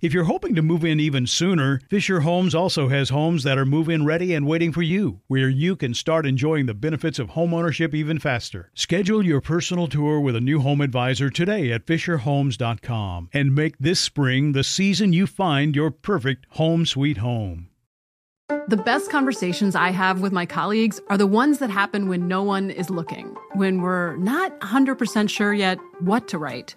If you're hoping to move in even sooner, Fisher Homes also has homes that are move in ready and waiting for you, where you can start enjoying the benefits of homeownership even faster. Schedule your personal tour with a new home advisor today at FisherHomes.com and make this spring the season you find your perfect home sweet home. The best conversations I have with my colleagues are the ones that happen when no one is looking, when we're not 100% sure yet what to write.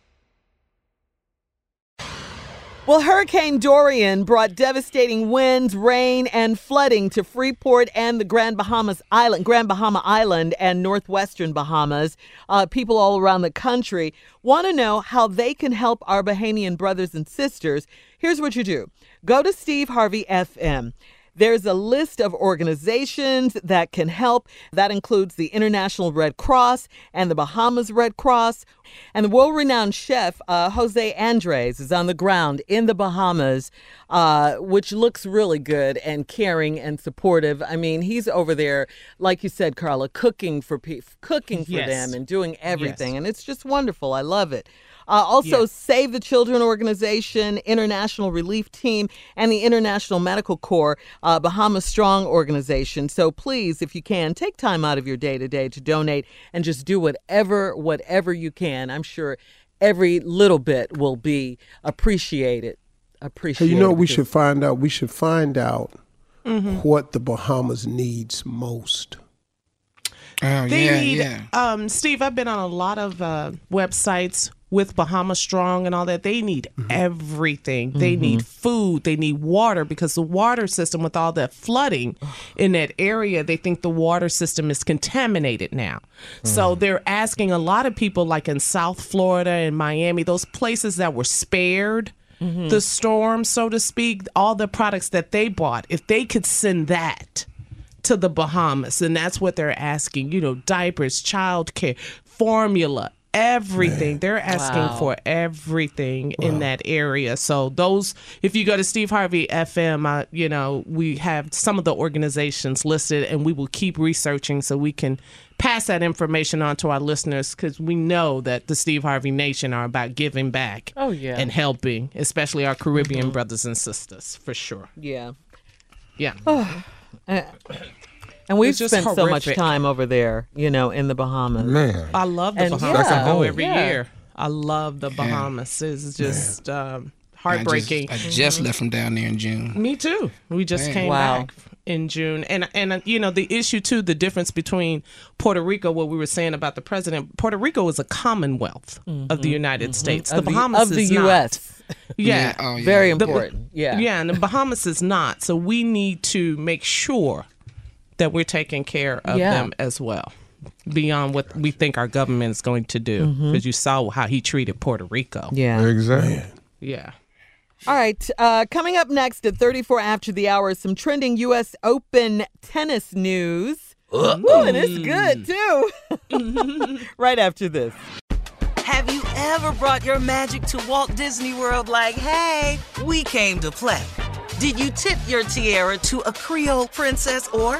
Well, Hurricane Dorian brought devastating winds, rain, and flooding to Freeport and the Grand Bahamas Island, Grand Bahama Island, and northwestern Bahamas. Uh, people all around the country want to know how they can help our Bahamian brothers and sisters. Here's what you do: go to Steve Harvey FM. There's a list of organizations that can help. That includes the International Red Cross and the Bahamas Red Cross. And the world renowned chef, uh, Jose Andres, is on the ground in the Bahamas, uh, which looks really good and caring and supportive. I mean, he's over there, like you said, Carla, cooking for pe- cooking for Yes. them and doing everything. Yes. And it's just wonderful. I love it. Uh, also, Yes. Save the Children Organization, International Relief Team, and the International Medical Corps, uh, Bahamas Strong Organization. So please, if you can, take time out of your day to day to donate and just do whatever, whatever you can. I'm sure every little bit will be appreciated. Hey, Appreciated. you know what we should find out? We should find out Mm-hmm. what the Bahamas needs most. Oh They yeah, need, yeah. um, Steve, I've been on a lot of uh, websites with Bahama Strong and all that. They need everything. They need mm-hmm. food. They need water because the water system, with all that flooding in that area, they think the water system is contaminated now. So mm-hmm. they're asking a lot of people, like in South Florida and Miami, those places that were spared. Mm-hmm. The storm, so to speak, all the products that they bought, if they could send that to the Bahamas, and that's what they're asking. You know, diapers, childcare, formula, everything. They're asking Wow. for everything in that area. So those, if you go to Steve Harvey FM, uh, you know, we have some of the organizations listed, and we will keep researching so we can pass that information on to our listeners because we know that the Steve Harvey Nation are about giving back. Oh, yeah. and helping, especially our Caribbean brothers and sisters, for sure. Yeah. Yeah. And we've It's just spent so much time over there, you know, in the Bahamas. Man, I love the And Bahamas. yeah, I go every yeah. year. I love the Bahamas. It's just um, I just, heartbreaking. I just left from down there in June. Me too. We just Man. came Wow. back in June, and and uh, you know the issue too, the difference between Puerto Rico, what we were saying about the president. Puerto Rico is a Commonwealth of the United States. The Of the- Bahamas of the is not. U.S. Yeah, Oh, yeah. Very The- important. yeah. yeah, and the Bahamas is not. So we need to make sure that we're taking care of Yeah. them as well, beyond what we think our government is going to do. Because you saw how he treated Puerto Rico. Yeah. Exactly. Yeah. All right. Uh, coming up next at 34 after the hour, some trending U.S. Open tennis news. Ooh, and it's good too. right after this. Have you ever brought your magic to Walt Disney World like, hey, we came to play? Did you tip your tiara to a Creole princess or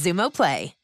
Xumo Play.